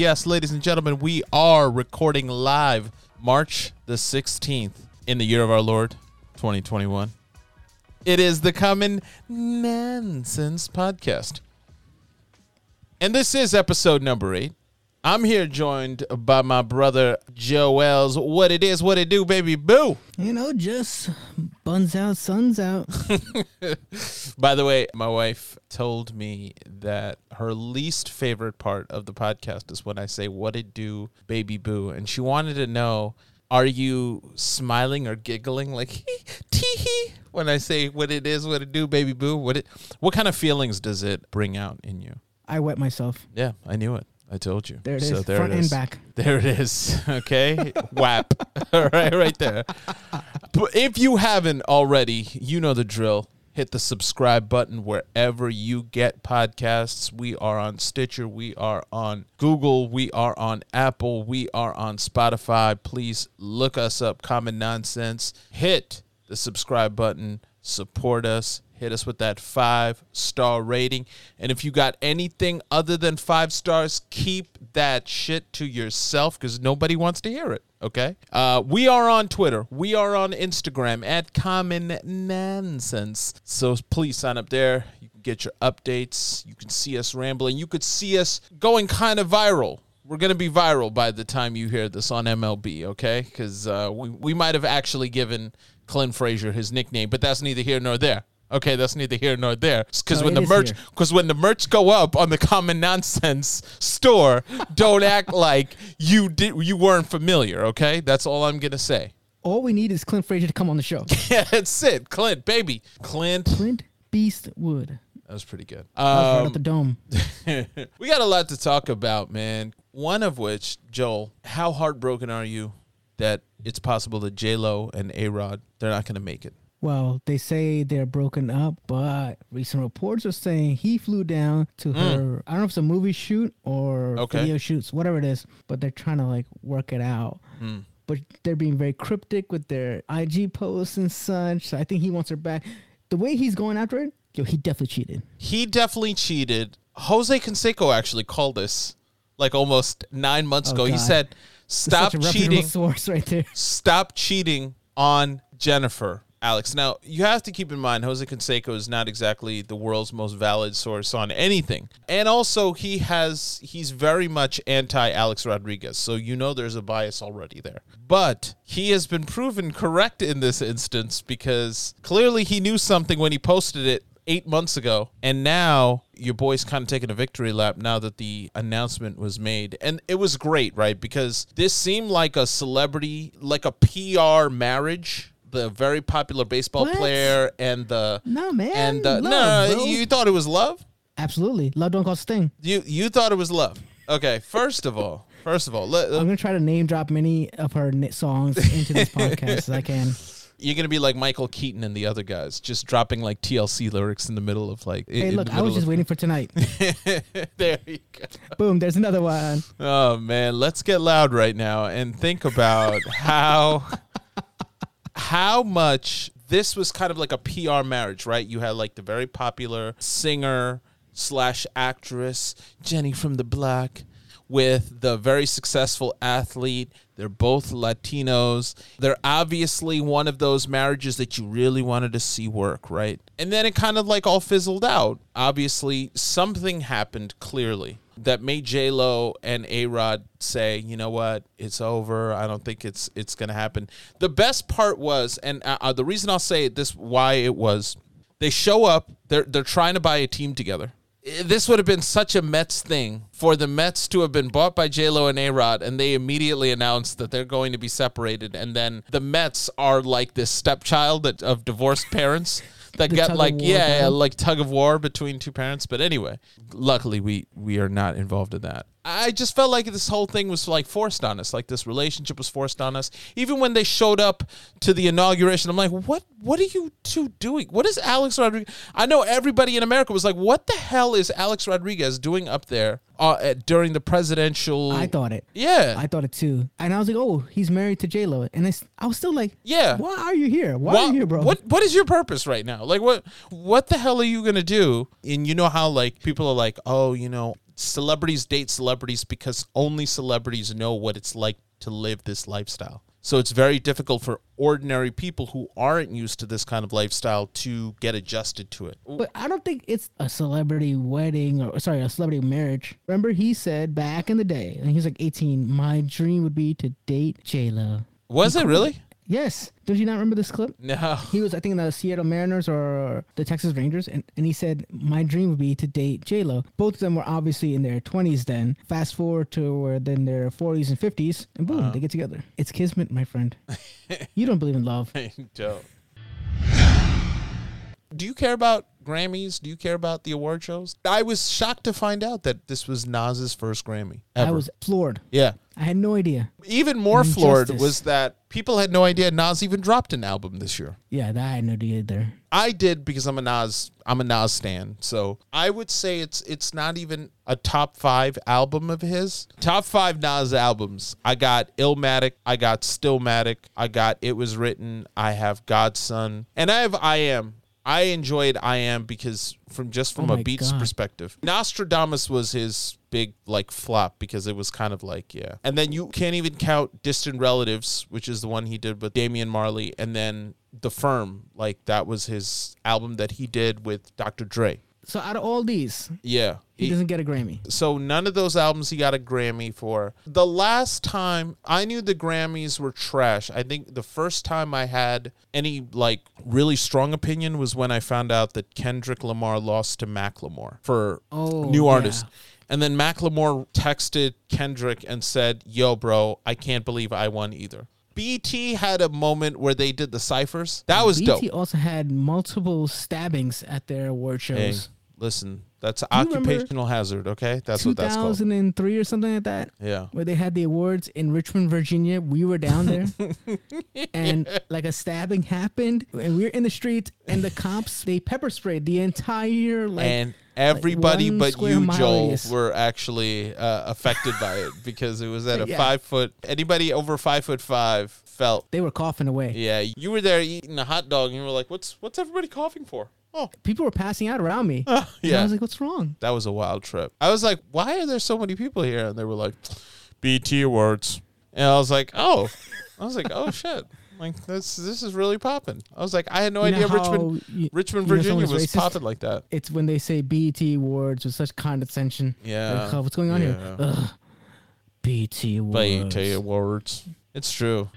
Yes, ladies and gentlemen, we are recording live March the 16th in the year of our Lord 2021. It is the Common Nonsense Podcast. And this is episode number eight. I'm here joined by my brother Joel's What It Is, What It Do, baby boo. You know, just buns out, suns out. By the way, my wife told me that her least favorite part of the podcast is when I say what it do, baby boo. And she wanted to know are you smiling or giggling like hee tee hee when I say what it is, what it do, baby boo? What it what kind of feelings does it bring out in you? I wet myself. Yeah, I knew it. I told you. There it is, front and back. There it is. Okay. Whap. All right, right there. But if you haven't already, you know the drill. Hit the subscribe button wherever you get podcasts. We are on Stitcher. We are on Google. We are on Apple. We are on Spotify. Please look us up. Common Nonsense. Hit the subscribe button. Support us hit us with that five star rating. And if you got anything other than five stars, keep that shit to yourself because nobody wants to hear it. Okay. Uh, we are on Twitter. We are on Instagram at Common Nonsense. So please sign up there. You can get your updates. You can see us rambling. You could see us going kind of viral we're gonna be viral by the time you hear this on MLB, okay? Because uh, we we might have actually given Clint Frazier his nickname, but that's neither here nor there. Okay, that's neither here nor there. Because no, when the merch, because when the merch go up on the Common Nonsense store, don't act like you did you weren't familiar. Okay, that's all I'm gonna say. All we need is Clint Frazier to come on the show. yeah, that's it. Clint, baby, Clint. Clint Beastwood. That was pretty good. Um, was right at the dome. we got a lot to talk about, man. One of which, Joel, how heartbroken are you that it's possible that J Lo and A Rod they're not going to make it? Well, they say they're broken up, but recent reports are saying he flew down to mm. her. I don't know if it's a movie shoot or okay. video shoots, whatever it is, but they're trying to like work it out. Mm. But they're being very cryptic with their IG posts and such. So I think he wants her back. The way he's going after it, yo, he definitely cheated. He definitely cheated. Jose Canseco actually called this like almost nine months oh, ago. God. He said, "Stop cheating." Source right there. Stop cheating on Jennifer Alex. Now, you have to keep in mind Jose Canseco is not exactly the world's most valid source on anything. And also he has he's very much anti Alex Rodriguez. So you know there's a bias already there. But he has been proven correct in this instance because clearly he knew something when he posted it 8 months ago. And now your boy's kind of taking a victory lap now that the announcement was made. And it was great, right? Because this seemed like a celebrity, like a PR marriage the very popular baseball what? player and the no man and the, love, no bro. you thought it was love absolutely love don't cost a thing you you thought it was love okay first of all first of all let, i'm gonna try to name drop many of her songs into this podcast as i can you're gonna be like Michael Keaton and the other guys, just dropping like TLC lyrics in the middle of like. Hey, look, I was just waiting for tonight. there you go. Boom! There's another one. Oh man, let's get loud right now and think about how how much this was kind of like a PR marriage, right? You had like the very popular singer slash actress Jenny from the Block with the very successful athlete. They're both Latinos. They're obviously one of those marriages that you really wanted to see work, right? And then it kind of like all fizzled out. Obviously, something happened clearly that made J Lo and A Rod say, you know what, it's over. I don't think it's it's gonna happen. The best part was, and uh, uh, the reason I'll say this, why it was, they show up. They're they're trying to buy a team together. This would have been such a Mets thing for the Mets to have been bought by J Lo and A Rod, and they immediately announced that they're going to be separated. And then the Mets are like this stepchild of divorced parents that get like yeah, like tug of war between two parents. But anyway, luckily we we are not involved in that. I just felt like this whole thing was like forced on us. Like this relationship was forced on us. Even when they showed up to the inauguration, I'm like, what? What are you two doing? What is Alex Rodriguez? I know everybody in America was like, what the hell is Alex Rodriguez doing up there uh, during the presidential? I thought it. Yeah, I thought it too. And I was like, oh, he's married to J Lo, and I, I was still like, yeah, why are you here? Why what, are you here, bro? What What is your purpose right now? Like, what What the hell are you gonna do? And you know how like people are like, oh, you know, celebrities date celebrities because only celebrities know what it's like to live this lifestyle. So it's very difficult for ordinary people who aren't used to this kind of lifestyle to get adjusted to it. But I don't think it's a celebrity wedding or sorry, a celebrity marriage. Remember he said back in the day, and he's like 18, my dream would be to date J Lo. Was it really? Yes. Don't you not remember this clip? No. He was, I think, in the Seattle Mariners or the Texas Rangers, and, and he said, My dream would be to date J Lo. Both of them were obviously in their 20s then. Fast forward to where then their 40s and 50s, and boom, uh-huh. they get together. It's kismet, my friend. you don't believe in love. I don't. Do you care about Grammys? Do you care about the award shows? I was shocked to find out that this was Nas's first Grammy. Ever. I was floored. Yeah. I had no idea. Even more Injustice. floored was that people had no idea Nas even dropped an album this year. Yeah, that I had no idea either. I did because I'm a Nas I'm a Nas stan. So I would say it's it's not even a top five album of his. Top five Nas albums. I got Illmatic, I got Stillmatic, I got It Was Written, I have Godson, and I have I Am. I enjoyed I Am because from just from oh a beats God. perspective. Nostradamus was his big like flop because it was kind of like yeah. And then you can't even count Distant Relatives, which is the one he did with Damian Marley, and then The Firm, like that was his album that he did with Dr. Dre. So out of all these, yeah, he, he, doesn't get a Grammy. So none of those albums he got a Grammy for. The last time I knew the Grammys were trash, I think the first time I had any like really strong opinion was when I found out that Kendrick Lamar lost to Macklemore for oh, new artist. Yeah. And then Macklemore texted Kendrick and said, "Yo, bro, I can't believe I won either." BT had a moment where they did the ciphers. That was BT dope. also had multiple stabbings at their award shows. Hey, listen, that's occupational hazard. Okay, that's what that's called. 2003 or something like that. Yeah, where they had the awards in Richmond, Virginia. We were down there, and like a stabbing happened, and we were in the streets, and the cops they pepper sprayed the entire like. And everybody like but you, Joel, were actually uh, affected by it because it was at a yeah. five foot. Anybody over five foot five felt they were coughing away. Yeah, you were there eating a hot dog, and you were like, "What's what's everybody coughing for?" Oh, people were passing out around me. Uh, yeah, I was like, "What's wrong?" That was a wild trip. I was like, "Why are there so many people here?" And they were like, "BT Awards," and I was like, "Oh," I was like, "Oh shit." Like this, this is really popping. I was like, I had no you idea Richmond, you, Richmond, you Virginia was racist? popping like that. It's when they say BET Awards with such condescension. Yeah, like, oh, what's going on yeah. here? Ugh. BET Awards. BET Awards. It's true.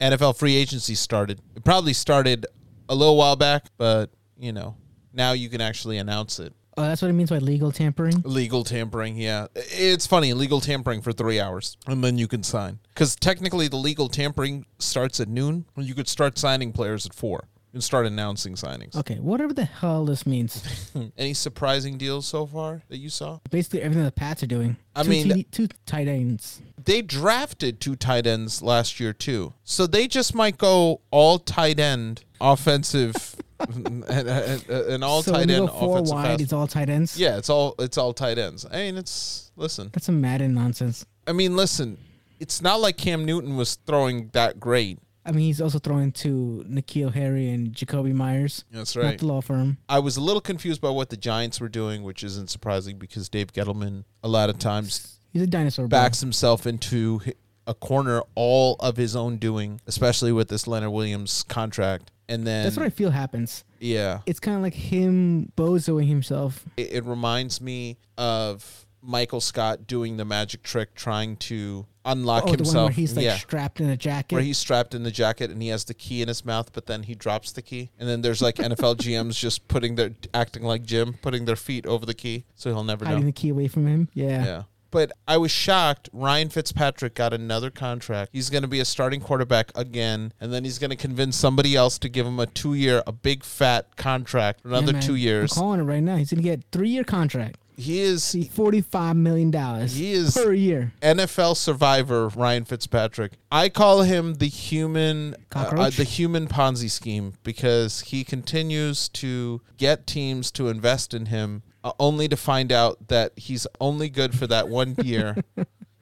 NFL free agency started. It probably started a little while back, but you know, now you can actually announce it. Oh, that's what it means by legal tampering. Legal tampering, yeah. It's funny, legal tampering for three hours, and then you can sign. Because technically, the legal tampering starts at noon. And you could start signing players at four and start announcing signings. Okay, whatever the hell this means. Any surprising deals so far that you saw? Basically, everything the Pats are doing. I two mean, t- two tight ends. They drafted two tight ends last year too, so they just might go all tight end offensive and all so tight end four offensive wide. It's all tight ends. Yeah, it's all it's all tight ends. I mean, it's listen. That's some Madden nonsense. I mean, listen. It's not like Cam Newton was throwing that great. I mean, he's also throwing to N'Keal Harry and Jakobi Meyers. That's right. Not the law firm. I was a little confused by what the Giants were doing, which isn't surprising because Dave Gettleman a lot of times he's a dinosaur. Backs himself into a corner all of his own doing, especially with this Leonard Williams contract and then that's what I feel happens. Yeah, it's kind of like him bozoing himself. It, it, reminds me of Michael Scott doing the magic trick, trying to unlock oh, himself. where he's like yeah. strapped in a jacket. Where he's strapped in the jacket and he has the key in his mouth, but then he drops the key. And then there's like NFL GMs just putting their acting like Jim, putting their feet over the key, so he'll never hiding know. the key away from him. Yeah. Yeah. But I was shocked. Ryan Fitzpatrick got another contract. He's going to be a starting quarterback again, and then he's going to convince somebody else to give him a two-year, a big fat contract, another yeah, two years. I'm calling it right now. He's going to get three-year contract. He is See, forty-five million dollars. He is- per year. NFL survivor Ryan Fitzpatrick. I call him the human, uh, uh, the human Ponzi scheme because he continues to get teams to invest in him, uh, only to find out that he's only good for that one year.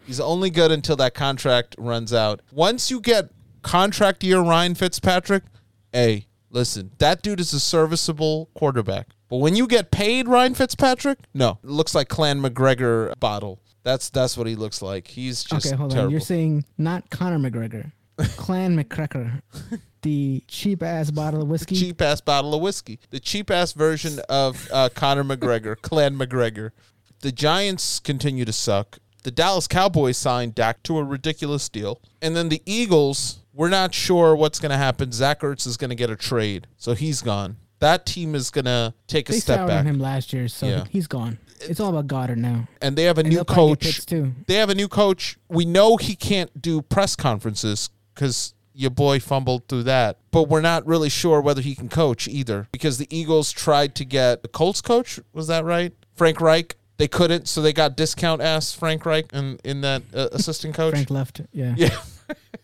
he's only good until that contract runs out. Once you get contract year Ryan Fitzpatrick, hey, listen, that dude is a serviceable quarterback. But when you get paid Ryan Fitzpatrick, no, it looks like Clan MacGregor bottle. That's that's what he looks like. He's just Okay, hold terrible. on. You're saying not Conor McGregor, Clan McCracker, the cheap ass bottle of whiskey. cheap ass bottle of whiskey. The cheap ass version of uh, Conor McGregor, Clan MacGregor. The Giants continue to suck. The Dallas Cowboys signed Dak to a ridiculous deal. And then the Eagles, we're not sure what's going to happen. Zach Ertz is going to get a trade, so he's gone. That team is going to take a They step soured back. on him last year, so Yeah. he's gone. It's all about Goedert now. And they have a And new they'll probably get coach. Too. They have a new coach. We know he can't do press conferences because your boy fumbled through that. But we're not really sure whether he can coach either because the Eagles tried to get the Colts coach. Was that right? Frank Reich. They couldn't, so they got discount ass Frank Reich in, in that uh, assistant coach. Frank left. Yeah. Yeah.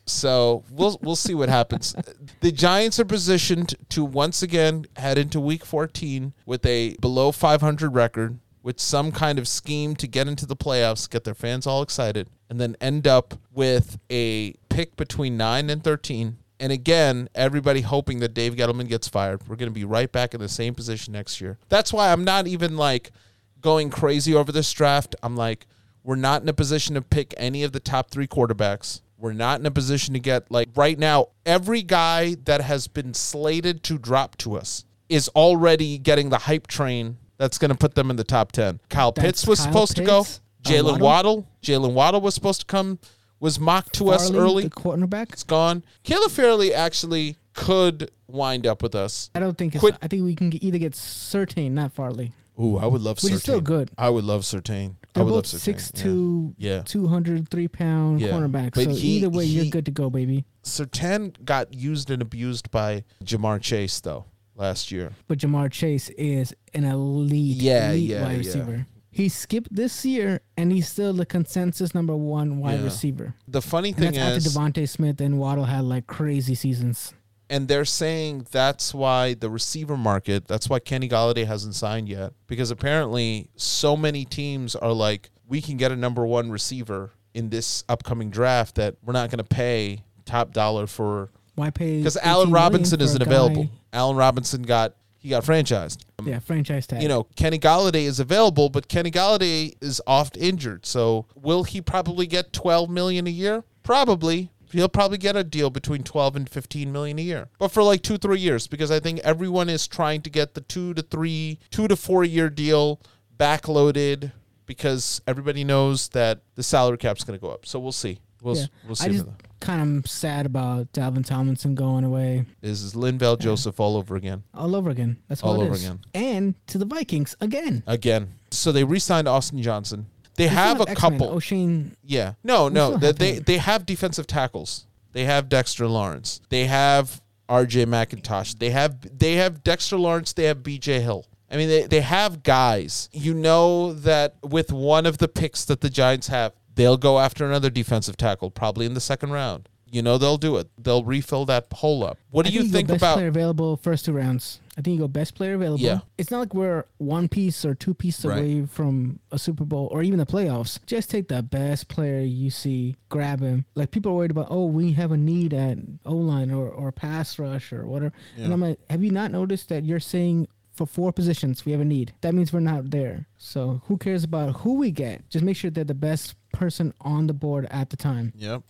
so we'll we'll see what happens. The Giants are positioned to once again head into Week 14 with a below 500 record, with some kind of scheme to get into the playoffs, get their fans all excited, and then end up with a pick between nine and 13. And again, everybody hoping that Dave Gettleman gets fired. We're going to be right back in the same position next year. That's why I'm not even like going crazy over this draft. I'm like, we're not in a position to pick any of the top three quarterbacks. We're not in a position to get like right now. Every guy that has been slated to drop to us is already getting the hype train that's going to put them in the top ten. Kyle That's Pitts was Kyle supposed to go. Jaylen Waddle? Jaylen Waddle was supposed to come. Was mocked to us early. the quarterback. It's gone. Caleb Farley actually could wind up with us. I don't think it's. Quit- I think we can either get Surtain, not Farley. Ooh, I would love. Which is still good. I would love Surtain. They're both six yeah. two, Yeah. two hundred three pound Yeah. cornerbacks. But So he- either way, he- you're good to go, baby. Surtain got used and abused by Ja'Marr Chase though last year. But Ja'Marr Chase is an elite, Yeah, elite yeah, wide yeah. receiver. He skipped this year, and he's still the consensus number one wide Yeah. receiver. The funny And thing that's is, after DeVonta Smith and Waddle had like crazy seasons. And they're saying that's why the receiver market, that's why Kenny Golladay hasn't signed yet, because apparently so many teams are like, we can get a number one receiver in this upcoming draft that we're not going to pay top dollar for Why pay? because 18 Allen Robinson isn't available. Allen Robinson got he got franchised. Yeah, franchise tag. you know, Kenny Golladay is available, but Kenny Golladay is oft injured. So will he probably get 12 million a year? Probably. He'll probably get a deal between 12 and 15 million a year. But for like 2 3 years because I think everyone is trying to get the 2 to 3 2 to 4 year deal backloaded because everybody knows that the salary cap's going to go up. So we'll see. We'll yeah. we'll see. I just kind of sad about Dalvin Tomlinson going away This is Linval Joseph all over again. all over again. That's all, over is. again. And to the Vikings again. Again. So they re-signed Austin Johnson. They have a X-Men. couple. O'Shane. Yeah. No, no. still They, have they him. they have defensive tackles. They have Dexter Lawrence. They have RJ McIntosh. They have they have Dexter Lawrence. They have BJ Hill. I mean, they, they have guys. You know that with one of the picks that the Giants have, they'll go after another defensive tackle, probably in the second round. You know they'll do it. They'll refill that hole up. What do I you go think best about? player available first two rounds? I think you go best player available. Yeah. It's not like we're one piece or two pieces Right. away from a Super Bowl or even the playoffs. Just take the best player you see, grab him. Like people are worried about, oh, we have a need at O line or, or pass rush or whatever. And I'm like, have you not noticed that you're saying for four positions we have a need? That means we're not there. So who cares about who we get? Just make sure they're the best person on the board at the time. Yep.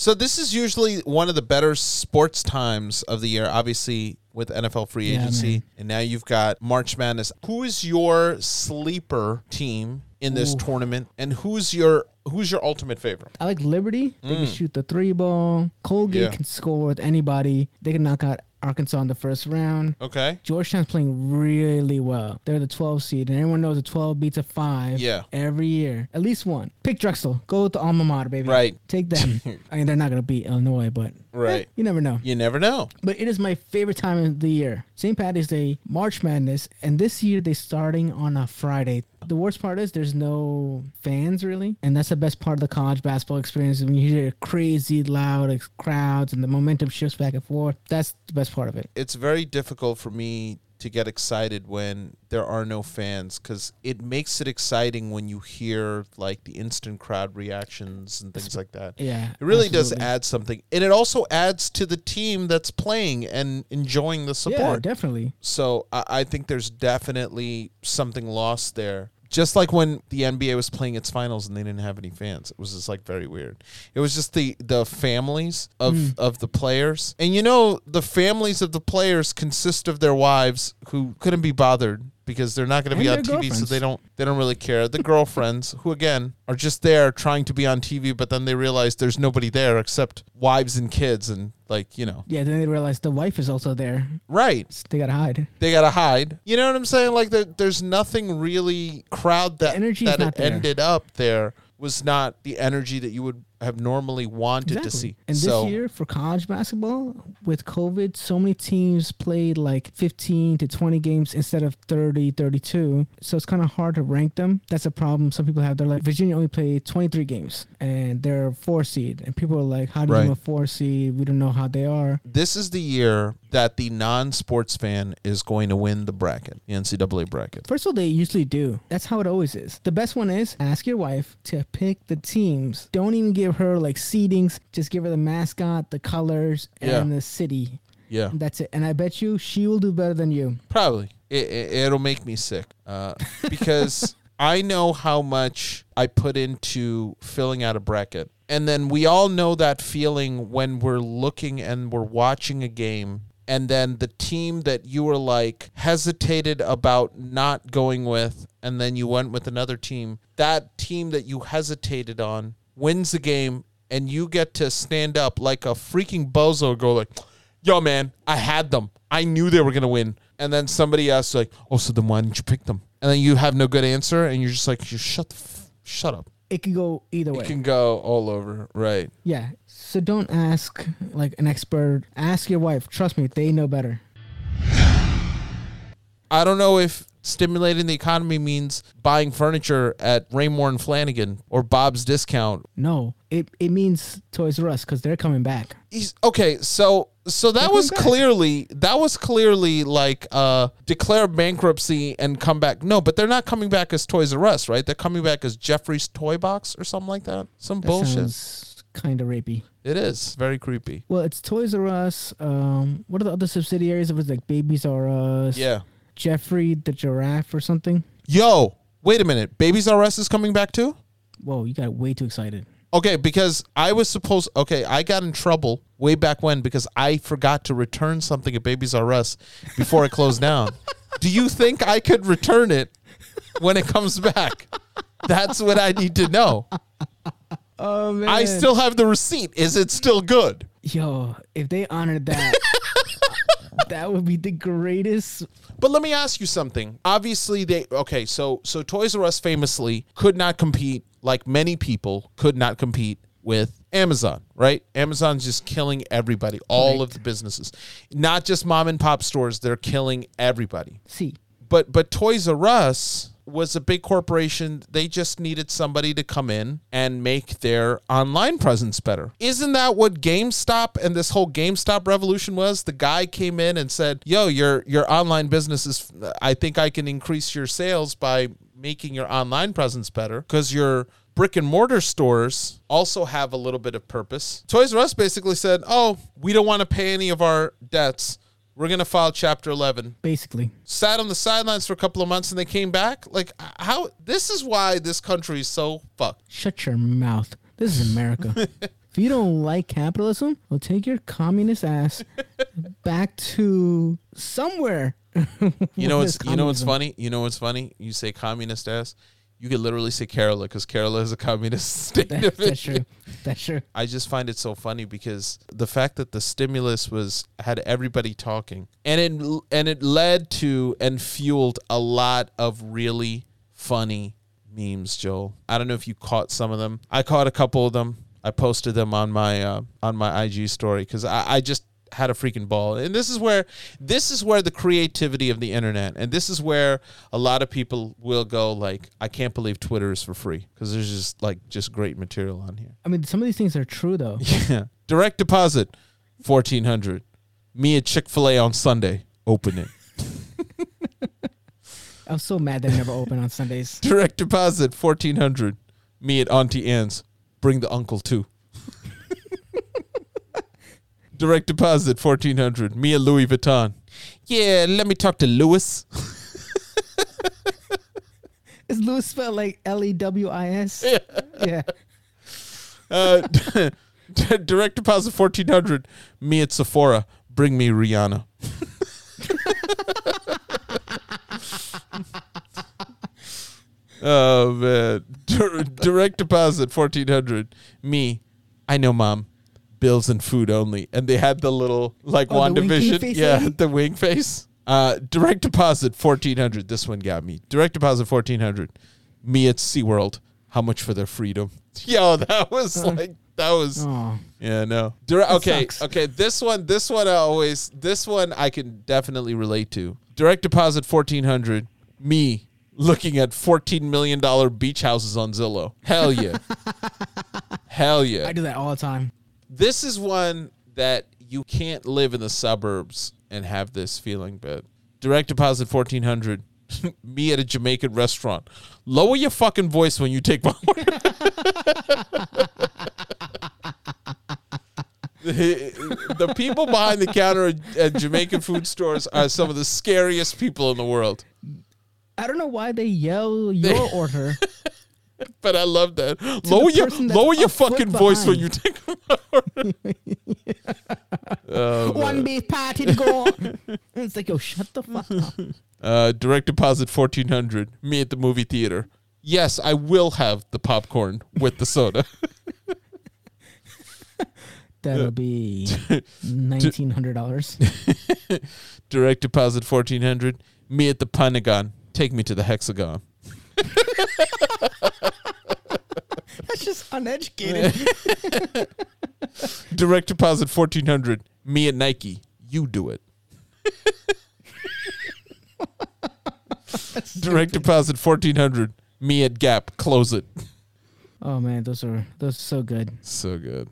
So this is usually one of the better sports times of the year, obviously with NFL free Yeah, agency, man. and now you've got March Madness. Who is your sleeper team in this Ooh. tournament, and who's your who's your ultimate favorite? I like Liberty. They can shoot the three ball. Colgate Mm. Yeah. can score with anybody. They can knock out Arkansas in the first round. Okay. Georgetown's playing really well. They're the 12 seed, and everyone knows a 12 beats a five. Yeah. Every year, at least one. Pick Drexel. Go with the alma mater, baby. Right. Take them. I mean, they're not gonna beat Illinois, but Right. eh, you never know. You never know. But it is my favorite time of the year. St. Patty's Day, March Madness, and this year they're starting on a Friday. The worst part is there's no fans really, and that's the best part of the college basketball experience. When you hear crazy loud crowds and the momentum shifts back and forth, that's the best part of it. It's very difficult for me to get excited when there are no fans because it makes it exciting when you hear like the instant crowd reactions and things like that. Yeah, It really does add something. And it also adds to the team that's playing and enjoying the support. Yeah, definitely. So I, I think there's definitely something lost there. Just like when the NBA was playing its finals and they didn't have any fans, it was just like very weird. It was just the the families of Mm. of the players, and you know the families of the players consist of their wives who couldn't be bothered because they're not going to be on TV, so they don't they don't really care. The girlfriends who again are just there trying to be on TV, but then they realize there's nobody there except wives and kids, and like you know, Yeah, then they realize the wife is also there. right? So they gotta hide. they gotta hide. You know what I'm saying? Like there, there's nothing really crowd that energy's that it ended up there was not the energy that you would have normally wanted to see. And so this year for college basketball, with COVID, so many teams played like 15 to 20 games instead of 30, 32. So it's kind of hard to rank them. That's a problem some people have. They're like, Virginia only played 23 games and they're four seed. And people are like, how do you know a four seed? We don't know how they are. this is the year that the non-sports fan is going to win the bracket, the NCAA bracket. First of all, they usually do. That's how it always is. The best one is ask your wife to pick the teams. Don't even give her like seedings. Just give her the mascot, the colors, Yeah. and the city. Yeah, That's it. And I bet you she will do better than you. probably. It, it, it'll make me sick uh, because I know how much I put into filling out a bracket. And then we all know that feeling when we're looking and we're watching a game and then the team that you were like hesitated about not going with and then you went with another team that team that you hesitated on wins the game and you get to stand up like a freaking bozo go like yo man i had them i knew they were to win and then somebody asks like oh so then why didn't you pick them and then you have no good answer and you're just like you shut the f- shut up It can go either way. it can go all over right yeah. So don't ask like an expert. Ask your wife. Trust me, they know better. I don't know if stimulating the economy means buying furniture at Raymour and Flanigan or Bob's Discount. No, it it means Toys R Us because they're coming back. He's, okay, so so that was clearly that was clearly like uh declare bankruptcy and come back. No, but they're not coming back as Toys R Us, right? They're coming back as Geoffrey's Toy Box or something like that. Some That bullshit. kind of rapey. It is very creepy. Well, it's Toys R Us. Um, what are the other subsidiaries? It was like Babies R Us. Yeah. Geoffrey the giraffe or something. Yo, wait a minute. Babies R Us is coming back too? Whoa, you got way too excited. Okay, because I was supposed. Okay, I got in trouble way back when because I forgot to return something at Babies R Us before it closed down. Do you think I could return it when it comes back? That's what I need to know. Oh man. I still have the receipt. Is it still good? Yo, if they honored that, that would be the greatest. But let me ask you something. Obviously, they okay. So so Toys R Us famously could not compete, like many people could not compete with Amazon. Right? Amazon's just killing everybody, all of the businesses, not just mom and pop stores. They're killing everybody. See, But but Toys R Us was a big corporation. They just needed somebody to come in and make their online presence better. Isn't that what GameStop and this whole GameStop revolution was? The guy came in and said, "Yo, your your online business is I think I can increase your sales by making your online presence better because your brick and mortar stores also have a little bit of purpose." Toys R Us basically said, "Oh, we don't want to pay any of our debts. We're to file chapter 11." basically, sat on the sidelines for a couple of months and they came back. Like how this is why this country is so fucked. shut your mouth. This is America. if you don't like capitalism, well, take your communist ass back to somewhere. You know what's you know what's funny? You know what's funny? You say communist ass. You could literally say Kerala because Kerala is a communist state. That, that's true. That's true. I just find it so funny because the fact that the stimulus was had everybody talking, and it and it led to and fueled a lot of really funny memes. Joel, I don't know if you caught some of them. I caught a couple of them. I posted them on my uh, on my IG story because I, I just had a freaking ball. And this is where this is where the creativity of the internet and this is where a lot of people will go like I can't believe Twitter is for free because there's just like just great material on here. I mean some of these things are true though. Yeah. Direct deposit 1400. Me at Chick-fil-A on Sunday. Open it. I was so mad they never open on Sundays. Direct deposit 1400. Me at Auntie Anne's. Bring the uncle too. Direct deposit fourteen hundred. Me and Louis Vuitton. Yeah, let me talk to Louis. Is Louis spelled like L E W I S? Yeah. Yeah. Uh, direct deposit fourteen hundred. Me at Sephora. Bring me Rihanna. oh man! direct deposit fourteen hundred. Me. I know, mom bills and food only. And they had the little like oh, WandaVision. Yeah, the wing face. Uh, direct deposit fourteen hundred. This one got me. Direct deposit fourteen hundred. Me at SeaWorld. How much for their freedom? Yo, that was uh, like that was oh, yeah no. Dire- okay, sucks. okay. This one, this one I always this one I can definitely relate to. Direct deposit fourteen hundred. Me looking at fourteen million dollar beach houses on Zillow. Hell yeah. Hell yeah. I do that all the time. This is one that you can't live in the suburbs and have this feeling, but direct deposit fourteen hundred. Me at a Jamaican restaurant. Lower your fucking voice when you take my order. the, the people behind the counter at Jamaican food stores are some of the scariest people in the world. I don't know why they yell your order but I love that. lower your lower your fucking voice when you take oh, One beef party to go. it's like, oh, shut the fuck up. Uh, direct deposit fourteen hundred. Me at the movie theater. Yes, I will have the popcorn with the soda. That'll be nineteen hundred dollars. Direct deposit fourteen hundred. Me at the Pentagon. Take me to the hexagon. That's just uneducated. Direct deposit fourteen hundred. Me at Nike. You do it. Direct deposit fourteen hundred. Me at Gap. Close it. Oh man, those are those are so good. So good.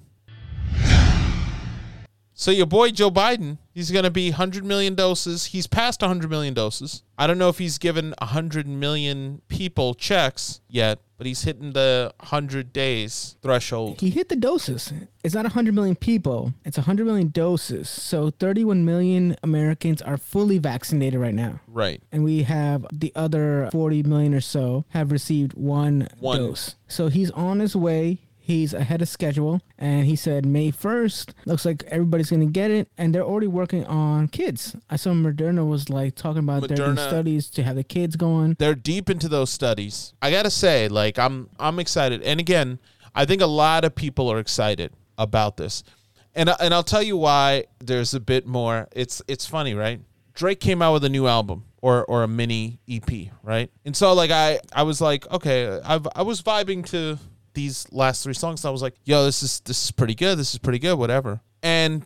So your boy Joe Biden, he's going to be 100 million doses. He's passed 100 million doses. I don't know if he's given 100 million people checks yet, but he's hitting the 100 days threshold. He hit the doses. It's not 100 million people, it's 100 million doses. So 31 million Americans are fully vaccinated right now. Right. And we have the other 40 million or so have received one, one. dose. So he's on his way He's ahead of schedule, and he said May 1st. Looks like everybody's going to get it, and they're already working on kids. I saw Moderna was like talking about Moderna, their studies to have the kids going. They're deep into those studies. I gotta say, like I'm I'm excited, and again, I think a lot of people are excited about this, and and I'll tell you why. There's a bit more. It's it's funny, right? Drake came out with a new album or or a mini EP, right? And so like I I was like, okay, I've I was vibing to these last three songs. I was like, yo, this is this is pretty good. This is pretty good. Whatever. And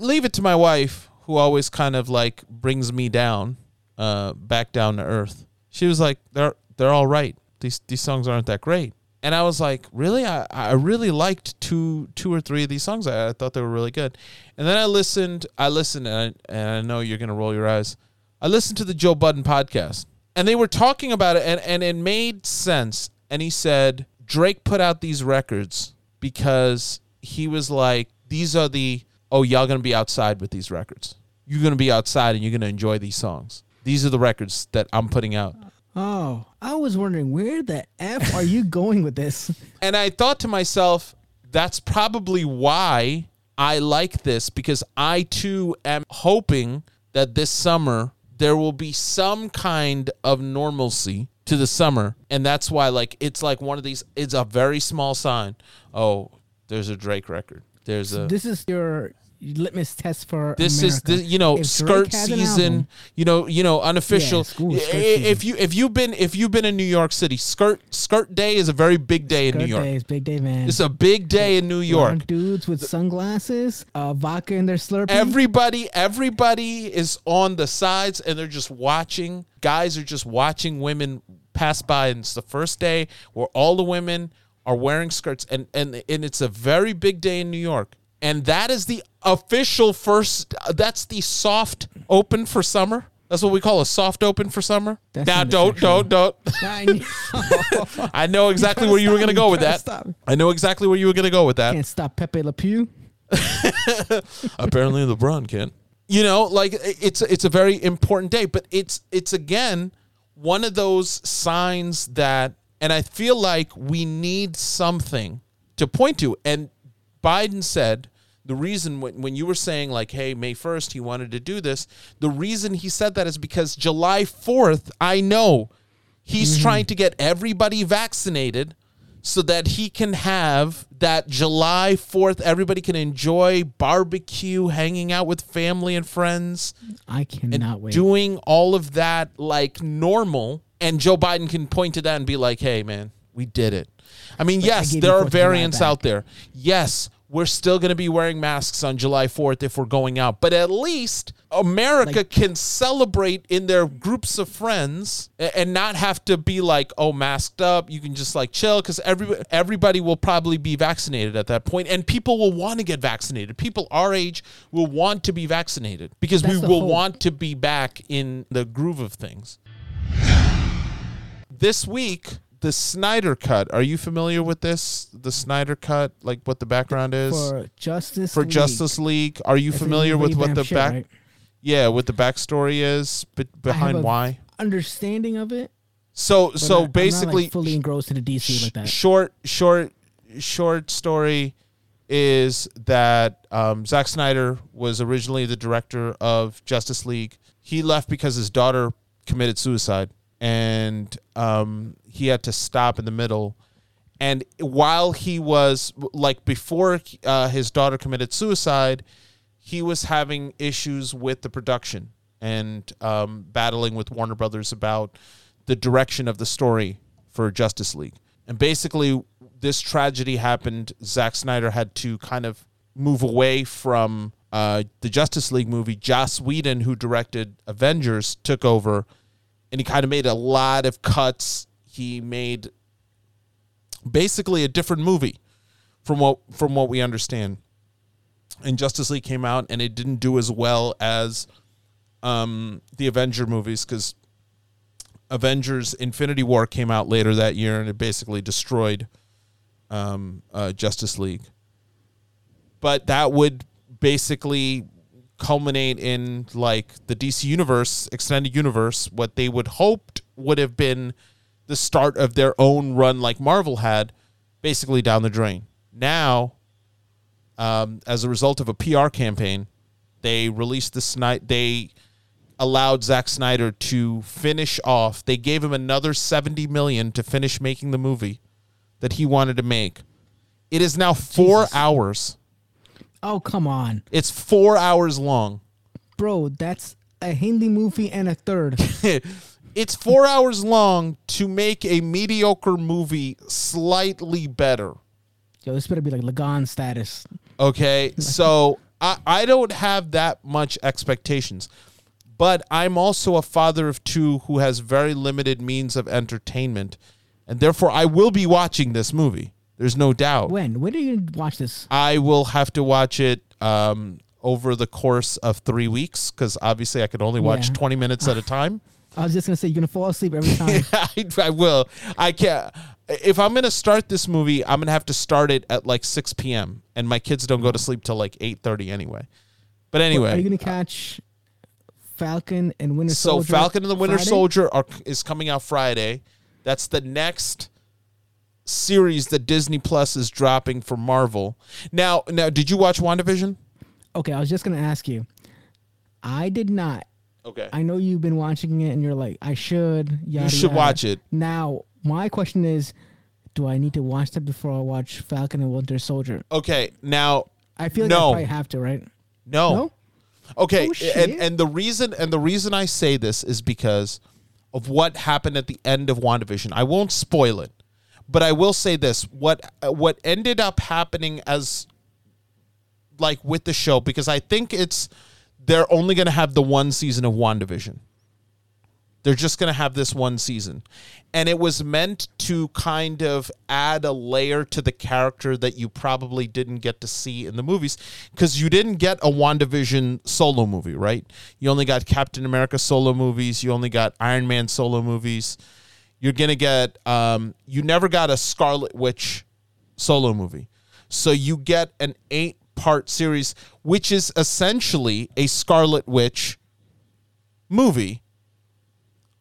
leave it to my wife, who always kind of like brings me down, uh, back down to earth. She was like, they're they're all right. These these songs aren't that great. And I was like, really? I, I really liked two two or three of these songs. I, I thought they were really good. And then I listened. I listened, and I, and I know you're gonna roll your eyes. I listened to the Joe Budden podcast, and they were talking about it, and, and it made sense. And he said, Drake put out these records because he was like, these are the, oh, y'all gonna be outside with these records. You're gonna be outside and you're gonna enjoy these songs. These are the records that I'm putting out. Oh, I was wondering where the F are you going with this? And I thought to myself, that's probably why I like this because I too am hoping that this summer there will be some kind of normalcy to the summer, and that's why like it's like one of these. It's a very small sign. Oh, there's a Drake record. There's a. This is your litmus test for this America. is the you know If skirt Drake has an season album- you know you know unofficial Yeah, school skirt I- season. if you if you've been if you've been in new york city skirt skirt day is a very big day in new york days, big day, man. it's a big day in new york dudes with sunglasses, uh, vodka in their Slurpee. everybody everybody is on the sides and they're just watching guys are just watching women pass by and it's the first day where all the women are wearing skirts. And and and it's a very big day in new york. And that is the official first that's the soft open for summer. That's what we call a soft open for summer. That now don't don't don't. I knew- i know exactly where you were going to go with that. stop. i know exactly where you were going to go with that. Can't stop Pepe Le Pew. Apparently, LeBron can. You know, like it's it's a very important day, but it's it's again one of those signs that, and I feel like we need something to point to. And Biden said the reason when, when you were saying like, hey, May first, he wanted to do this. The reason he said that is because July fourth, I know he's mm-hmm. trying to get everybody vaccinated so that he can have that July 4th, everybody can enjoy barbecue, hanging out with family and friends, I cannot wait. doing all of that like normal. And Joe Biden can point to that and be like, hey, man, we did it. I mean, yes, gave there are 4th of July variants out there. Yes, we're still going to be wearing masks on July 4th if we're going out. But at least America can celebrate in their groups of friends and not have to be like, oh, masked up. You can just like chill because everybody, everybody will probably be vaccinated at that point, And people will want to get vaccinated. People our age will want to be vaccinated because we will hope. want to be back in the groove of things this week the Snyder cut. Are you familiar with this? The Snyder cut, like what the background is for Justice for League. Justice League. Are you familiar with what the shit, back? right? Yeah, what the backstory is be- behind why. Understanding of it. So but so I- not, like, basically, fully engrossed into DC like that. short short short story is that um, Zack Snyder was originally the director of Justice League. He left because his daughter committed suicide, and um, he had to stop in the middle. And while he was like before uh, his daughter committed suicide, he was having issues with the production and um, battling with Warner Brothers about the direction of the story for Justice League. And basically, this tragedy happened. Zack Snyder had to kind of move away from uh, the Justice League movie. Joss Whedon, who directed Avengers, took over, and he kind of made a lot of cuts. He made basically a different movie from what from what we understand. And Justice League came out, and it didn't do as well as um, the Avenger movies because Avengers Infinity War came out later that year and it basically destroyed um, uh, Justice League. But that would basically culminate in like the DC universe, extended universe, what they would hoped would have been the start of their own run like Marvel had, basically down the drain. Now, um, as a result of a PR campaign, they released the Snyder. They allowed Zack Snyder to finish off. They gave him another seventy million to finish making the movie that he wanted to make. It is now four Jesus. hours. Oh come on, It's four hours long. bro. That's a Hindi movie and a third. it's four hours long to make a mediocre movie slightly better. Yo, this better be like Lagaan status. Okay. So I, I don't have that much expectations. But I'm also a father of two who has very limited means of entertainment. And therefore I will be watching this movie. There's no doubt. When? When are you gonna watch this? I will have to watch it um, over the course of three weeks because obviously I could only watch Yeah. 20 minutes at a time. I was just gonna say you're gonna fall asleep every time. I, I will. I can't. If I'm gonna start this movie, I'm gonna have to start it at like 6 p.m. and my kids don't go to sleep till like 8:30 anyway. But anyway, Are you gonna catch Falcon and Winter Soldier? so Soldier? Falcon and the Winter Friday? Soldier are, is coming out Friday. That's the next series that Disney Plus is dropping for Marvel. Now, now, did you watch WandaVision? Okay, I was just gonna ask you. I did not. Okay. I know you've been watching it, and you're like, I should. Yada, you should yada. watch it. Now, my question is, do I need to watch that before I watch Falcon and Winter Soldier? Okay. Now, I feel like No. I probably have to, right? no. No? Okay, Oh, and and the reason and the reason I say this is because of what happened at the end of WandaVision. I won't spoil it, but I will say this: what what ended up happening as like with the show because I think it's they're only going to have the one season of WandaVision. They're just going to have this one season. And it was meant to kind of add a layer to the character that you probably didn't get to see in the movies because you didn't get a WandaVision solo movie, right? You only got Captain America solo movies, you only got Iron Man solo movies. You're to get, um, you never got a Scarlet Witch solo movie. So you get an eight part series, which is essentially a Scarlet Witch movie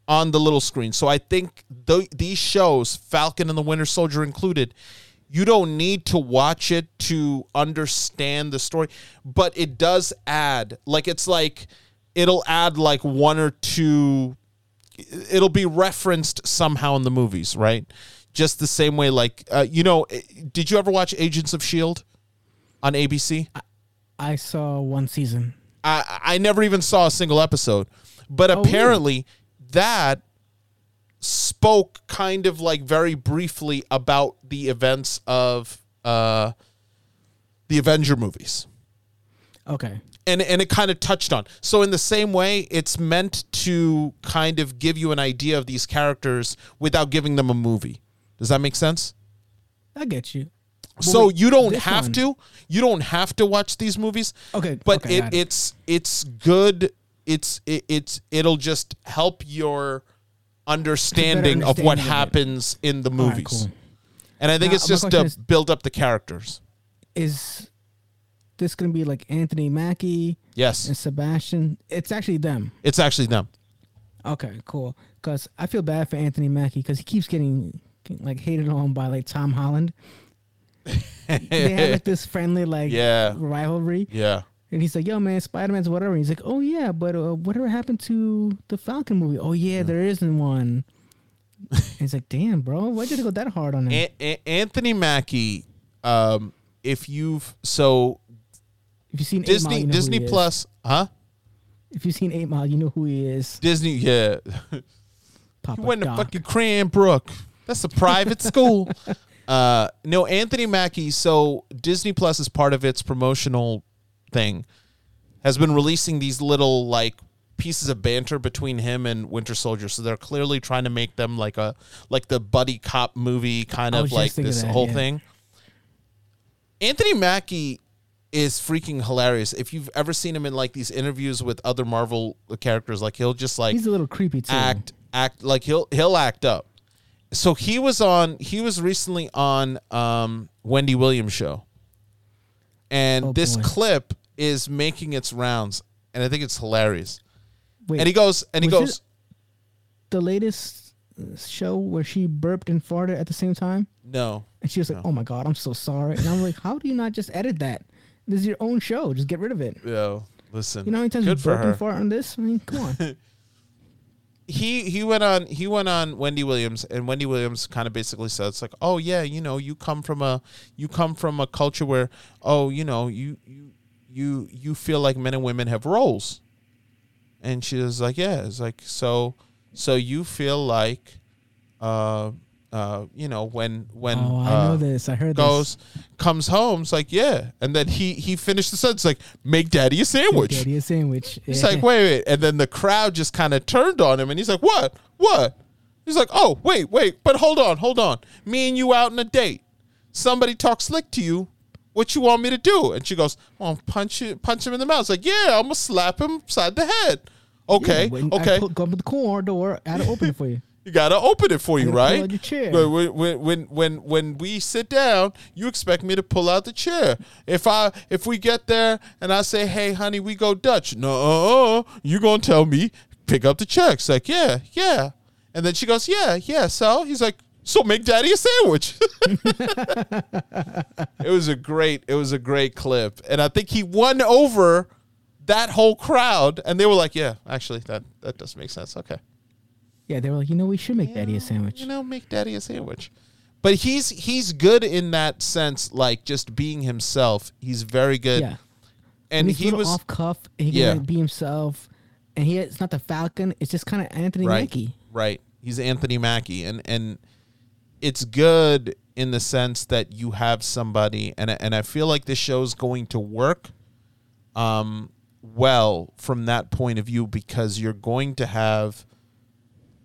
on the little screen. So I think th- these shows, Falcon and the Winter Soldier included, you don't need to watch it to understand the story, but it does add like it's like it'll add like one or two it'll be referenced somehow in the movies, right? Just the same way like uh, you know, eh, did you ever watch Agents of Shield on ABC? I saw one season. I I never even saw a single episode, but really? apparently that spoke kind of like very briefly about the events of uh the Avenger movies. Okay. And and it kind of touched on. So in the same way, it's meant to kind of give you an idea of these characters without giving them a movie. Does that make sense? I get you. But so wait, you don't have one- to you don't have to watch these movies Okay, but okay, it, it. it's it's good it's it, it's it'll just help your understanding of what understanding of it. happens in the All right, movies cool. and i think Now, it's just to is- build up the characters Is this going to be like Anthony Mackie yes and Sebastian? It's actually them. it's actually them Okay, cool. Because I feel bad for Anthony Mackie because he keeps getting like hated on by like Tom Holland. they have like this friendly like Yeah. rivalry, yeah and he's like, "Yo, man, Spider Man's whatever." And he's like, "Oh yeah, but uh, whatever happened to the Falcon movie? Oh yeah, there isn't one." And he's like, "Damn, bro, why'd you go that hard on him?" A- A- anthony mackie um if you've so if you've seen Eight Mile, disney you know disney plus huh If you've seen Eight Mile, you know who he is. disney yeah Papa You went to fucking Cranbrook. That's a private school. Uh, no, Anthony Mackie. So Disney Plus, as part of its promotional thing, has been releasing these little like pieces of banter between him and Winter Soldier. So they're clearly trying to make them like a like the buddy cop movie kind of like this that, whole yeah. thing. Anthony Mackie is freaking hilarious. If you've ever seen him in like these interviews with other Marvel characters, like he'll just like He's a little creepy too. act act like he'll he'll act up. So he was on he was recently on um Wendy Williams show. And Oh, this boy. clip is making its rounds and I think it's hilarious. Wait, And he goes and he goes the latest uh, show where she burped and farted at the same time, no. and she was like, "Oh my god, I'm so sorry." And I'm like, "How do you not just edit that? This is your own show. Just get rid of it." Yo, listen. You know how many times good you for her. fart on this? I mean, come on. he he went on he went on Wendy Williams and Wendy Williams kind of basically said it's like oh yeah you know you come from a you come from a culture where oh you know you you you you feel like men and women have roles and she was like yeah it's like so so you feel like uh uh you know when when oh, I uh, know this. I heard goes comes home it's like yeah and then he he finished the sentence like make daddy a this. sandwich Daddy a sandwich. He's Yeah. like, wait, wait. And then the crowd just kind of turned on him and he's like, what? What? He's like, oh, wait, wait. But hold on, hold on. Me and you out on a date. Somebody talks slick to you. What you want me to do? And she goes, oh, punch it, punch him in the mouth. It's like, yeah, I'm to slap him side the head. Okay, Yeah, I okay. go up to the corner door. I to open it for you. You gotta open it for you, right? out your chair. When, when when when when we sit down, you expect me to pull out the chair. If I if we get there and I say, "Hey, honey, we go Dutch," no, you gonna tell me pick up the checks? Like, yeah, yeah. And then she goes, "Yeah, yeah." So he's like, "So make daddy a sandwich." it was a great it was a great clip, and I think he won over that whole crowd, and they were like, "Yeah, actually, that that does make sense." Okay. Yeah, they were like, you know, we should make yeah, Daddy a sandwich. You know, make Daddy a sandwich. But he's he's good in that sense, like just being himself. He's very good. Yeah. And, and he was off cuff. And he yeah. can be himself. And he it's not the Falcon. It's just kind of Anthony right, Mackie. Right. He's Anthony Mackie, and and it's good in the sense that you have somebody, and and I feel like this show is going to work, um, well from that point of view because you're going to have,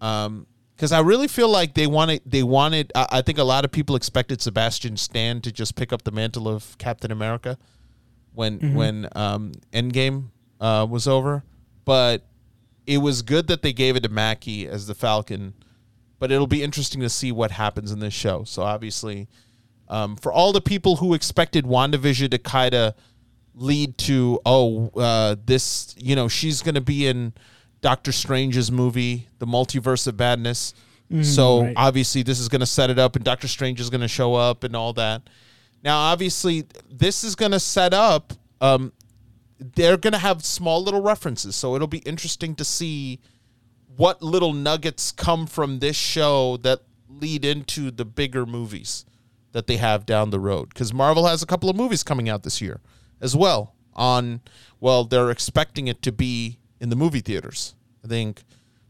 um, because I really feel like they wanted they wanted I, I think a lot of people expected Sebastian Stan to just pick up the mantle of Captain America when Mm-hmm. when um Endgame uh was over, but it was good that they gave it to Mackie as the Falcon, but it'll be interesting to see what happens in this show. So obviously, um, for all the people who expected WandaVision to kind of lead to, oh, uh, this, you know, she's going to be in Doctor Strange's movie, The Multiverse of Madness. so right. obviously, this is going to set it up, and Doctor Strange is going to show up and all that. Now, obviously, this is going to set up. Um, they're going to have small little references, so it'll be interesting to see what little nuggets come from this show that lead into the bigger movies that they have down the road. Because Marvel has a couple of movies coming out this year as well. On well, they're expecting it to be in the movie theaters. I think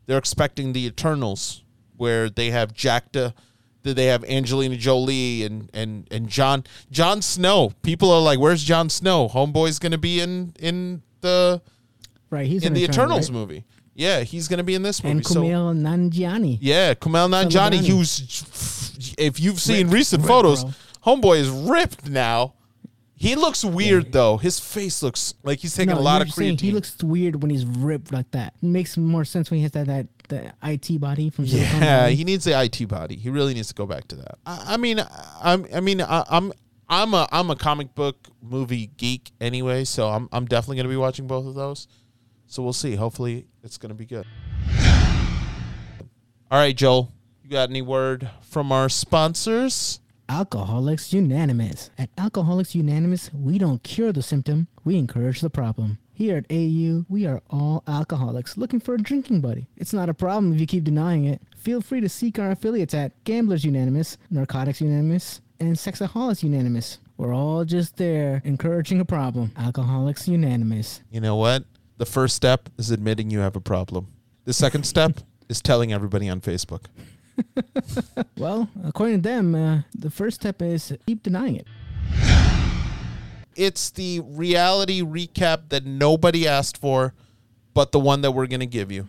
they're expecting the Eternals, where they have that they have Angelina Jolie and and and John Jon Snow. People are like, "Where's Jon Snow? Homeboy's going to be in in the Right. He's in the Eternal, Eternals right? movie." Yeah, he's going to be in this movie. And so Kumail Nanjiani. yeah, Kumail Nanjiani, Nanjiani. who's if you've seen Ripped, recent ripped, photos, bro. homeboy is ripped now. He looks weird though. His face looks like he's taking No, a lot of creatine. He looks weird when he's ripped like that. It makes more sense when he has that that the IT body from yeah, he needs the IT body. He really needs to go back to that. I, I mean, I'm. I mean, I, I'm. I'm a I'm a comic book movie geek anyway, so I'm I'm definitely gonna be watching both of those. So we'll see. Hopefully, it's gonna be good. All right, Joel, you got any word from our sponsors? Alcoholics Unanimous. At Alcoholics Unanimous, we don't cure the symptom, we encourage the problem. Here at AU, we are all alcoholics looking for a drinking buddy. It's not a problem if you keep denying it. Feel free to seek our affiliates at Gamblers Unanimous, Narcotics Unanimous, and Sexaholics Unanimous. We're all just there encouraging a problem. Alcoholics Unanimous. You know what? The first step is admitting you have a problem. The second step is telling everybody on Facebook. Well, according to them, uh, the first step is keep denying it. It's the reality recap that nobody asked for, but the one that we're going to give you.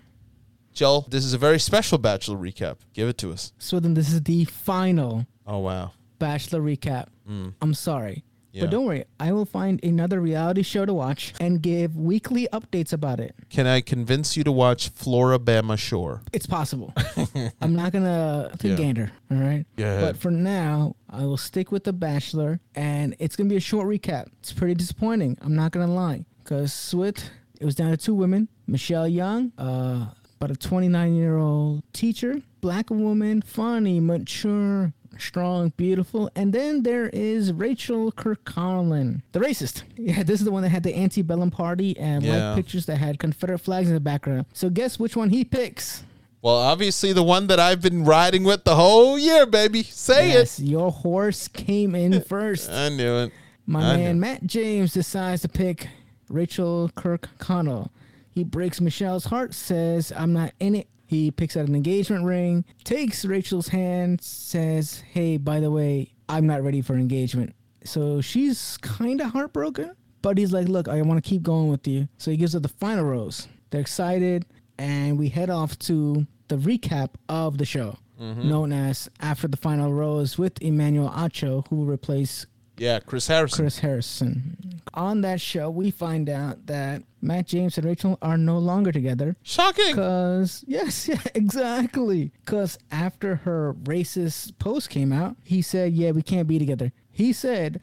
Joel, this is a very special Bachelor recap. Give it to us. So then this is the final Oh, wow. Bachelor recap. I'm sorry. Yeah. But don't worry, I will find another reality show to watch and give weekly updates about it. Can I convince you to watch Floribama Shore? It's possible. I'm not gonna take Yeah. gander, all right? Yeah. But for now, I will stick with The Bachelor, and it's gonna be a short recap. It's pretty disappointing. I'm not gonna lie, because Swith, it was down to two women: Michelle Young, uh, about a 29 year old teacher, black woman, funny, mature. Strong, beautiful, and then there is Rachel Kirkconnell, the racist. Yeah, this is the one that had the antebellum party and Yeah. like pictures that had Confederate flags in the background. So guess which one he picks? Well, obviously, the one that I've been riding with the whole year, baby. Say it. Yes, your horse came in first. I knew it. My I man. Matt James decides to pick Rachel Kirkconnell. He breaks Michelle's heart, says, I'm not in it. He picks out an engagement ring, takes Rachel's hand, says, Hey, by the way, I'm not ready for engagement. So she's kind of heartbroken, but he's like, Look, I want to keep going with you. So he gives her the final rose. They're excited, and we head off to the recap of the show, mm-hmm. known as After the Final Rose with Emmanuel Acho, who will replace Yeah, Chris Harrison. Chris Harrison. On that show, we find out that Matt James and Rachel are no longer together. Shocking. Cause yes, yeah, exactly. Cause after her racist post came out, he said, "Yeah, we can't be together." He said,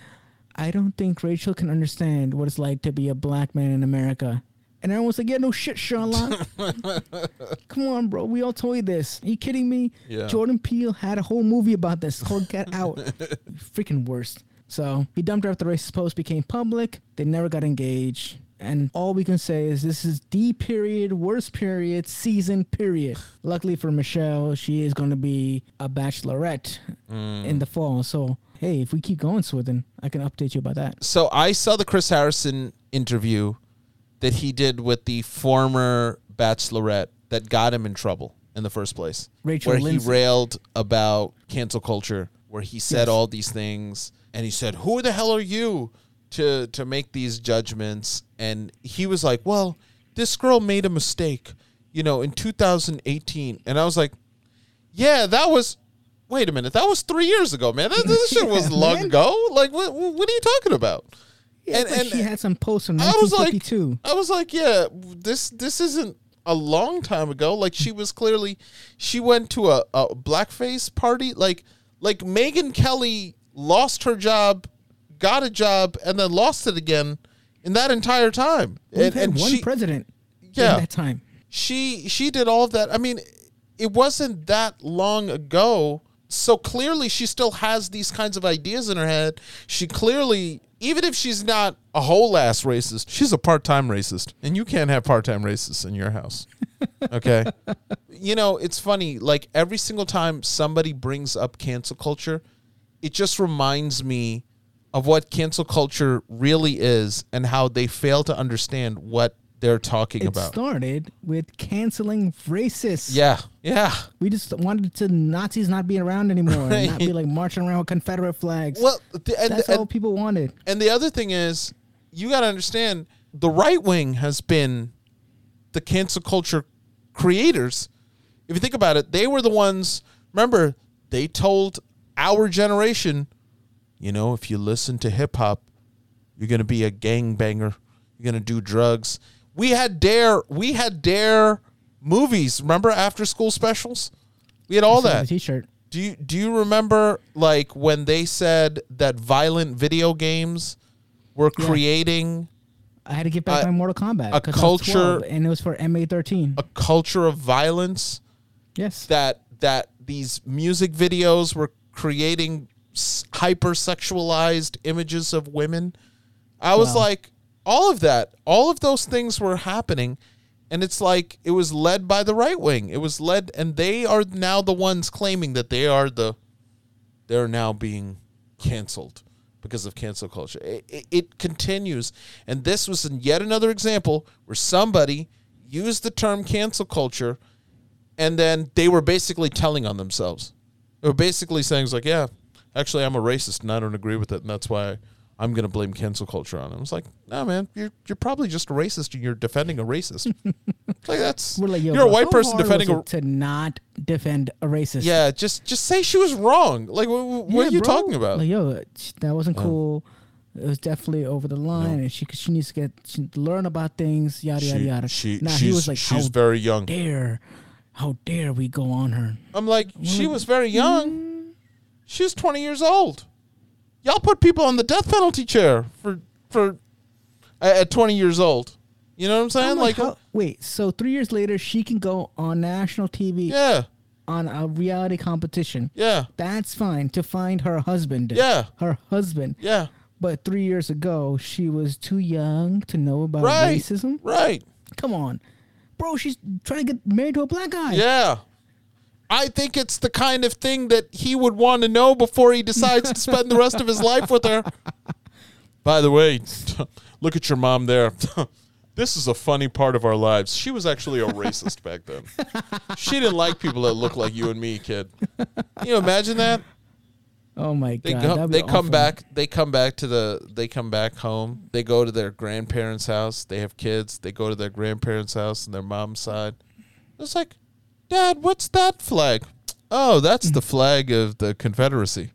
"I don't think Rachel can understand what it's like to be a black man in America." And everyone's like, "Yeah, no shit, Sherlock. Come on, bro. We all told you this. Are you kidding me? Yeah. Jordan Peele had a whole movie about this called Get Out. Freaking worst." So he dumped her after the racist post became public. They never got engaged. and all we can say is this is the period, worst period, season period. Luckily for Michelle, she is going to be a bachelorette mm. in the fall. So hey, if we keep going, Swithin, I can update you about that. So I saw the Chris Harrison interview that he did with the former bachelorette that got him in trouble in the first place. Rachel where Lindsay. he railed about cancel culture, where he said yes. all these things, and he said, "Who the hell are you to to make these judgments?" And he was like, "Well, this girl made a mistake, you know, in 2018," and I was like, "Yeah, that was." Wait a minute, that was three years ago, man. That, this shit was long man. ago. Like, what? What are you talking about? Yeah, and, and she had some posts from 1952. I was like, I was like, yeah, this this isn't a long time ago. Like she was clearly, she went to a, a blackface party. Like like Megyn Kelly lost her job, got a job, and then lost it again in that entire time. We've and, had and one she, president. Yeah, that time. She she did all of that. I mean, it wasn't that long ago. So clearly, she still has these kinds of ideas in her head. She clearly even if she's not a whole ass racist, she's a part time racist. And you can't have part time racists in your house. Okay. you know, it's funny. Like every single time somebody brings up cancel culture, it just reminds me of what cancel culture really is and how they fail to understand what they're talking it about. started with canceling racists. Yeah, yeah. We just wanted to Nazis not be around anymore, right. and not be like marching around with Confederate flags. Well, the, and, that's and, all people wanted. And the other thing is, you got to understand, the right wing has been the cancel culture creators. If you think about it, they were the ones. Remember, they told our generation, you know, if you listen to hip hop, you're going to be a gangbanger. You're going to do drugs we had dare we had dare movies. Remember after school specials? We had all that. T-shirt. Do you do you remember like when they said that violent video games were yeah. creating? I had to get back my Mortal Kombat. A culture, and it was for MA thirteen. A culture of violence. Yes. That that these music videos were creating hyper sexualized images of women. I was wow. like, all of that, all of those things were happening. And it's like it was led by the right wing. It was led, and they are now the ones claiming that they are the, they're now being canceled because of cancel culture. It, it, it continues. And this was yet another example where somebody used the term cancel culture and then they were basically telling on themselves. They were basically saying, like, yeah, actually, I'm a racist and I don't agree with it. And that's why I'm going to blame cancel culture on it. I was like, no, man, you're you're probably just a racist and you're defending a racist. like that's like, you're a white person defending a to not defend a racist. Yeah, just just say she was wrong. Like, what, what yeah, are you bro. talking about? Like, yo, that wasn't oh. cool. It was definitely over the line, no. and she she needs to get she learn about things. Yada she, yada yada. She now, he was like, she's very young. Dare, how dare we go on her? I'm like, she was very young. Mm. She was 20 years old y'all put people on the death penalty chair for for at 20 years old. You know what I'm saying? like, how, wait, so three years later, she can go on national TV. Yeah. On a reality competition. Yeah. That's fine to find her husband. Yeah. Her husband. Yeah. But three years ago, she was too young to know about right. racism. Right. Come on, bro. She's trying to get married to a black guy. Yeah. I think it's the kind of thing that he would want to know before he decides to spend the rest of his life with her. By the way, look at your mom there. this is a funny part of our lives. She was actually a racist back then. She didn't like people that look like you and me, kid. Can you imagine that? Oh my they god! Come, they come back. They come back to the. They come back home. They go to their grandparents' house. They have kids. They go to their grandparents' house and their mom's side. It's like, Dad, what's that flag? Oh, that's the flag of the Confederacy.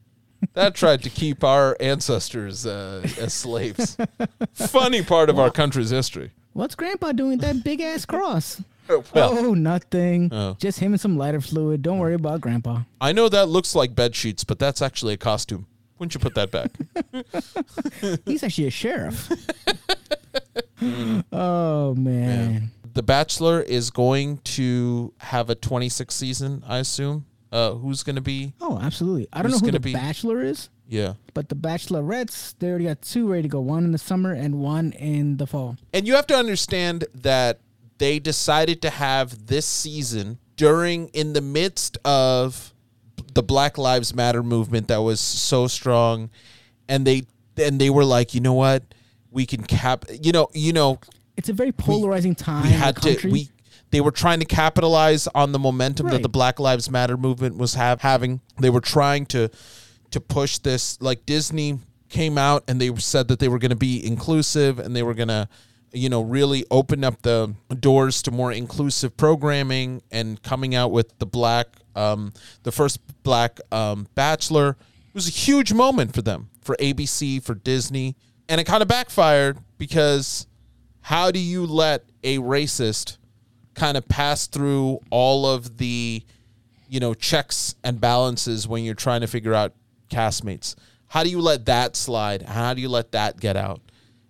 That tried to keep our ancestors uh, as slaves. Funny part of our country's history. What's Grandpa doing that big ass cross? well, oh, nothing. Oh. Just him and some lighter fluid. Don't worry about Grandpa. I know that looks like bed sheets, but that's actually a costume. Wouldn't you put that back? He's actually a sheriff. oh man. man. The Bachelor is going to have a 26 season, I assume. Uh, who's going to be? Oh, absolutely. I don't know who the be? Bachelor is. Yeah. But the Bachelorettes, they already got two ready to go one in the summer and one in the fall. And you have to understand that they decided to have this season during, in the midst of the Black Lives Matter movement that was so strong. And they, and they were like, you know what? We can cap, you know, you know, it's a very polarizing we, time. We had to, we, they were trying to capitalize on the momentum Right. that the Black Lives Matter movement was have, having. They were trying to to push this. Like Disney came out and they said that they were going to be inclusive and they were going to, you know, really open up the doors to more inclusive programming and coming out with the black, um, the first black um, Bachelor. It was a huge moment for them, for ABC, for Disney, and it kind of backfired because how do you let a racist kind of pass through all of the you know checks and balances when you're trying to figure out castmates? How do you let that slide? How do you let that get out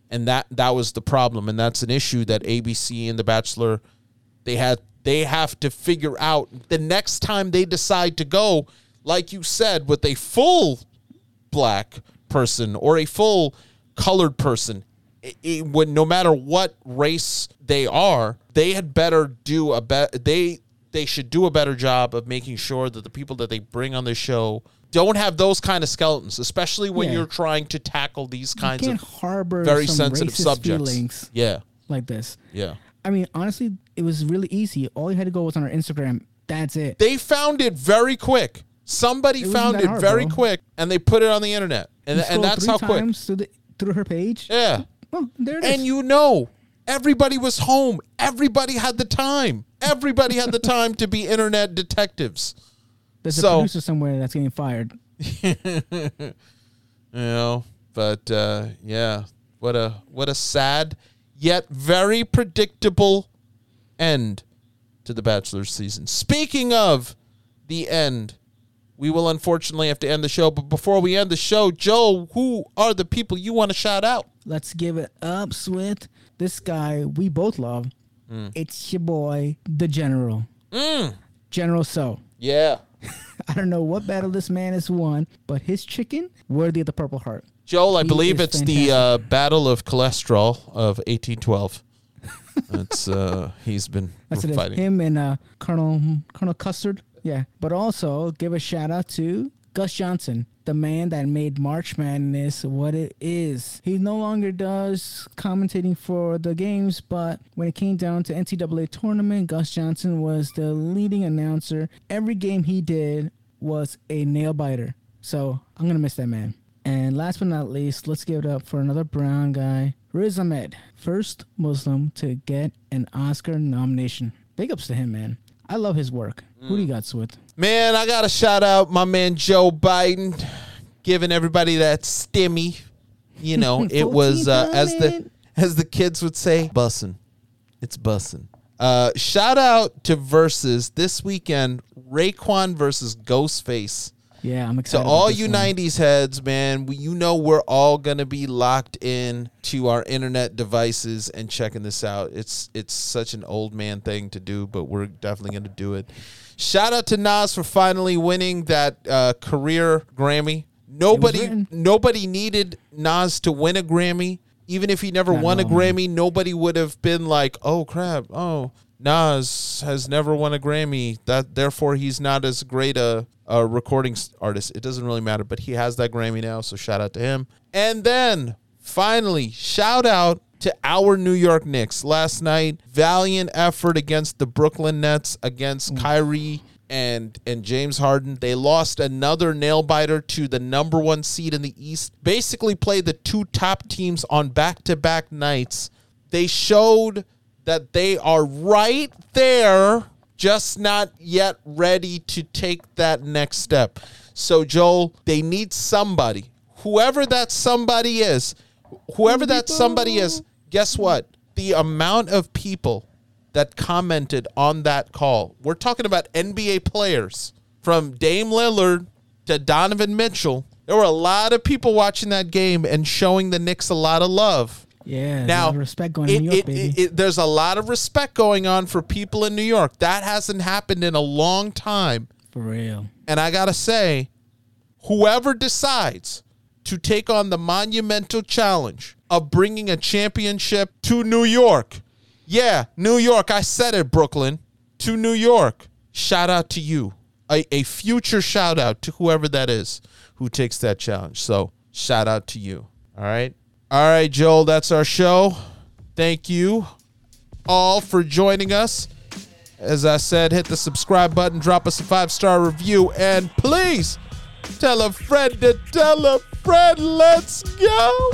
and that that was the problem. And that's an issue that abc and the bachelor they had they have to figure out the next time they decide to go like you said with a full black person or a full colored person it, it, no matter what race they are they had better do a bet they they should do a better job of making sure that the people that they bring on the show don't have those kind of skeletons especially when Yeah. you're trying to tackle these kinds of harbor very sensitive subjects feelings yeah like this. yeah I mean, honestly, it was really easy. All you had to go was on our Instagram. That's it. they found it very quick somebody wasn't found it hard, very bro. quick and they put it on the internet and, and that's how quick through, the, through her page. yeah Oh, there it is. And you know, everybody was home. Everybody had the time. Everybody had the time to be internet detectives. There's a so- producer somewhere that's getting fired. You know, but uh, yeah, what a what a sad yet very predictable end to the Bachelor season. Speaking of the end, we will unfortunately have to end the show. But before we end the show, Joe, who are the people you want to shout out? Let's give it up, Swith. This guy we both love. Hmm. It's your boy, the General. General Tso. Yeah. I don't know what battle this man has won, but his chicken worthy of the Purple Heart. Joel, I He believe it's the uh, Battle of Cholesterol of 1812. That's uh, he's been That's it. fighting. Him and uh, Colonel Colonel Custard. Yeah, but also give a shout out to Gus Johnson, the man that made March Madness what it is. He no longer does commentating for the games, but when it came down to NCAA tournament, Gus Johnson was the leading announcer. Every game he did was a nail biter. So I'm gonna miss that man. And last but not least, let's give it up for another brown guy, Riz Ahmed, first Muslim to get an Oscar nomination. Big ups to him, man. I love his work. Who do you got, Swith? Man, I got to shout out my man Joe Biden, giving everybody that stimmy. You know, it was uh, as the as the kids would say, bussin'. It's bussin'. Uh, shout out to versus this weekend, Raekwon versus Ghostface. Yeah, I'm excited. So all you one. '90s heads, man, we, you know we're all gonna be locked in to our internet devices and checking this out. It's it's such an old man thing to do, but we're definitely gonna do it. Shout out to Nas for finally winning that uh, career Grammy. Nobody nobody needed Nas to win a Grammy. Even if he never won a all, man. Grammy, nobody would have been like, "Oh crap! Oh, Nas has never won a Grammy. That therefore he's not as great a, a recording artist. It doesn't really matter, but he has that Grammy now, so shout out to him. And then finally, shout out to our New York Knicks last night. Valiant effort against the Brooklyn Nets against mm. Kyrie and and James Harden. They lost another nail biter to the number one seed in the East. Basically, played the two top teams on back to back nights. They showed that they are right there, just not yet ready to take that next step. So, Joel, they need somebody. Whoever that somebody is, whoever that somebody is, guess what? The amount of people that commented on that call, we're talking about NBA players from Dame Lillard to Donovan Mitchell. There were a lot of people watching that game and showing the Knicks a lot of love. Yeah, Now, respect going it- New York, it- baby. it- there's a lot of respect going on for people in New York. That hasn't happened in a long time. For real. And I got to say, whoever decides, to take on the monumental challenge of bringing a championship to New York. Yeah, New York. I said it, Brooklyn. To New York. Shout out to you. A, a future shout out to whoever that is who takes that challenge. So, shout out to you. All right. All right, Joel, that's our show. Thank you all for joining us. As I said, hit the subscribe button, drop us a five star review, and please tell a friend to tell a friend. Let's go.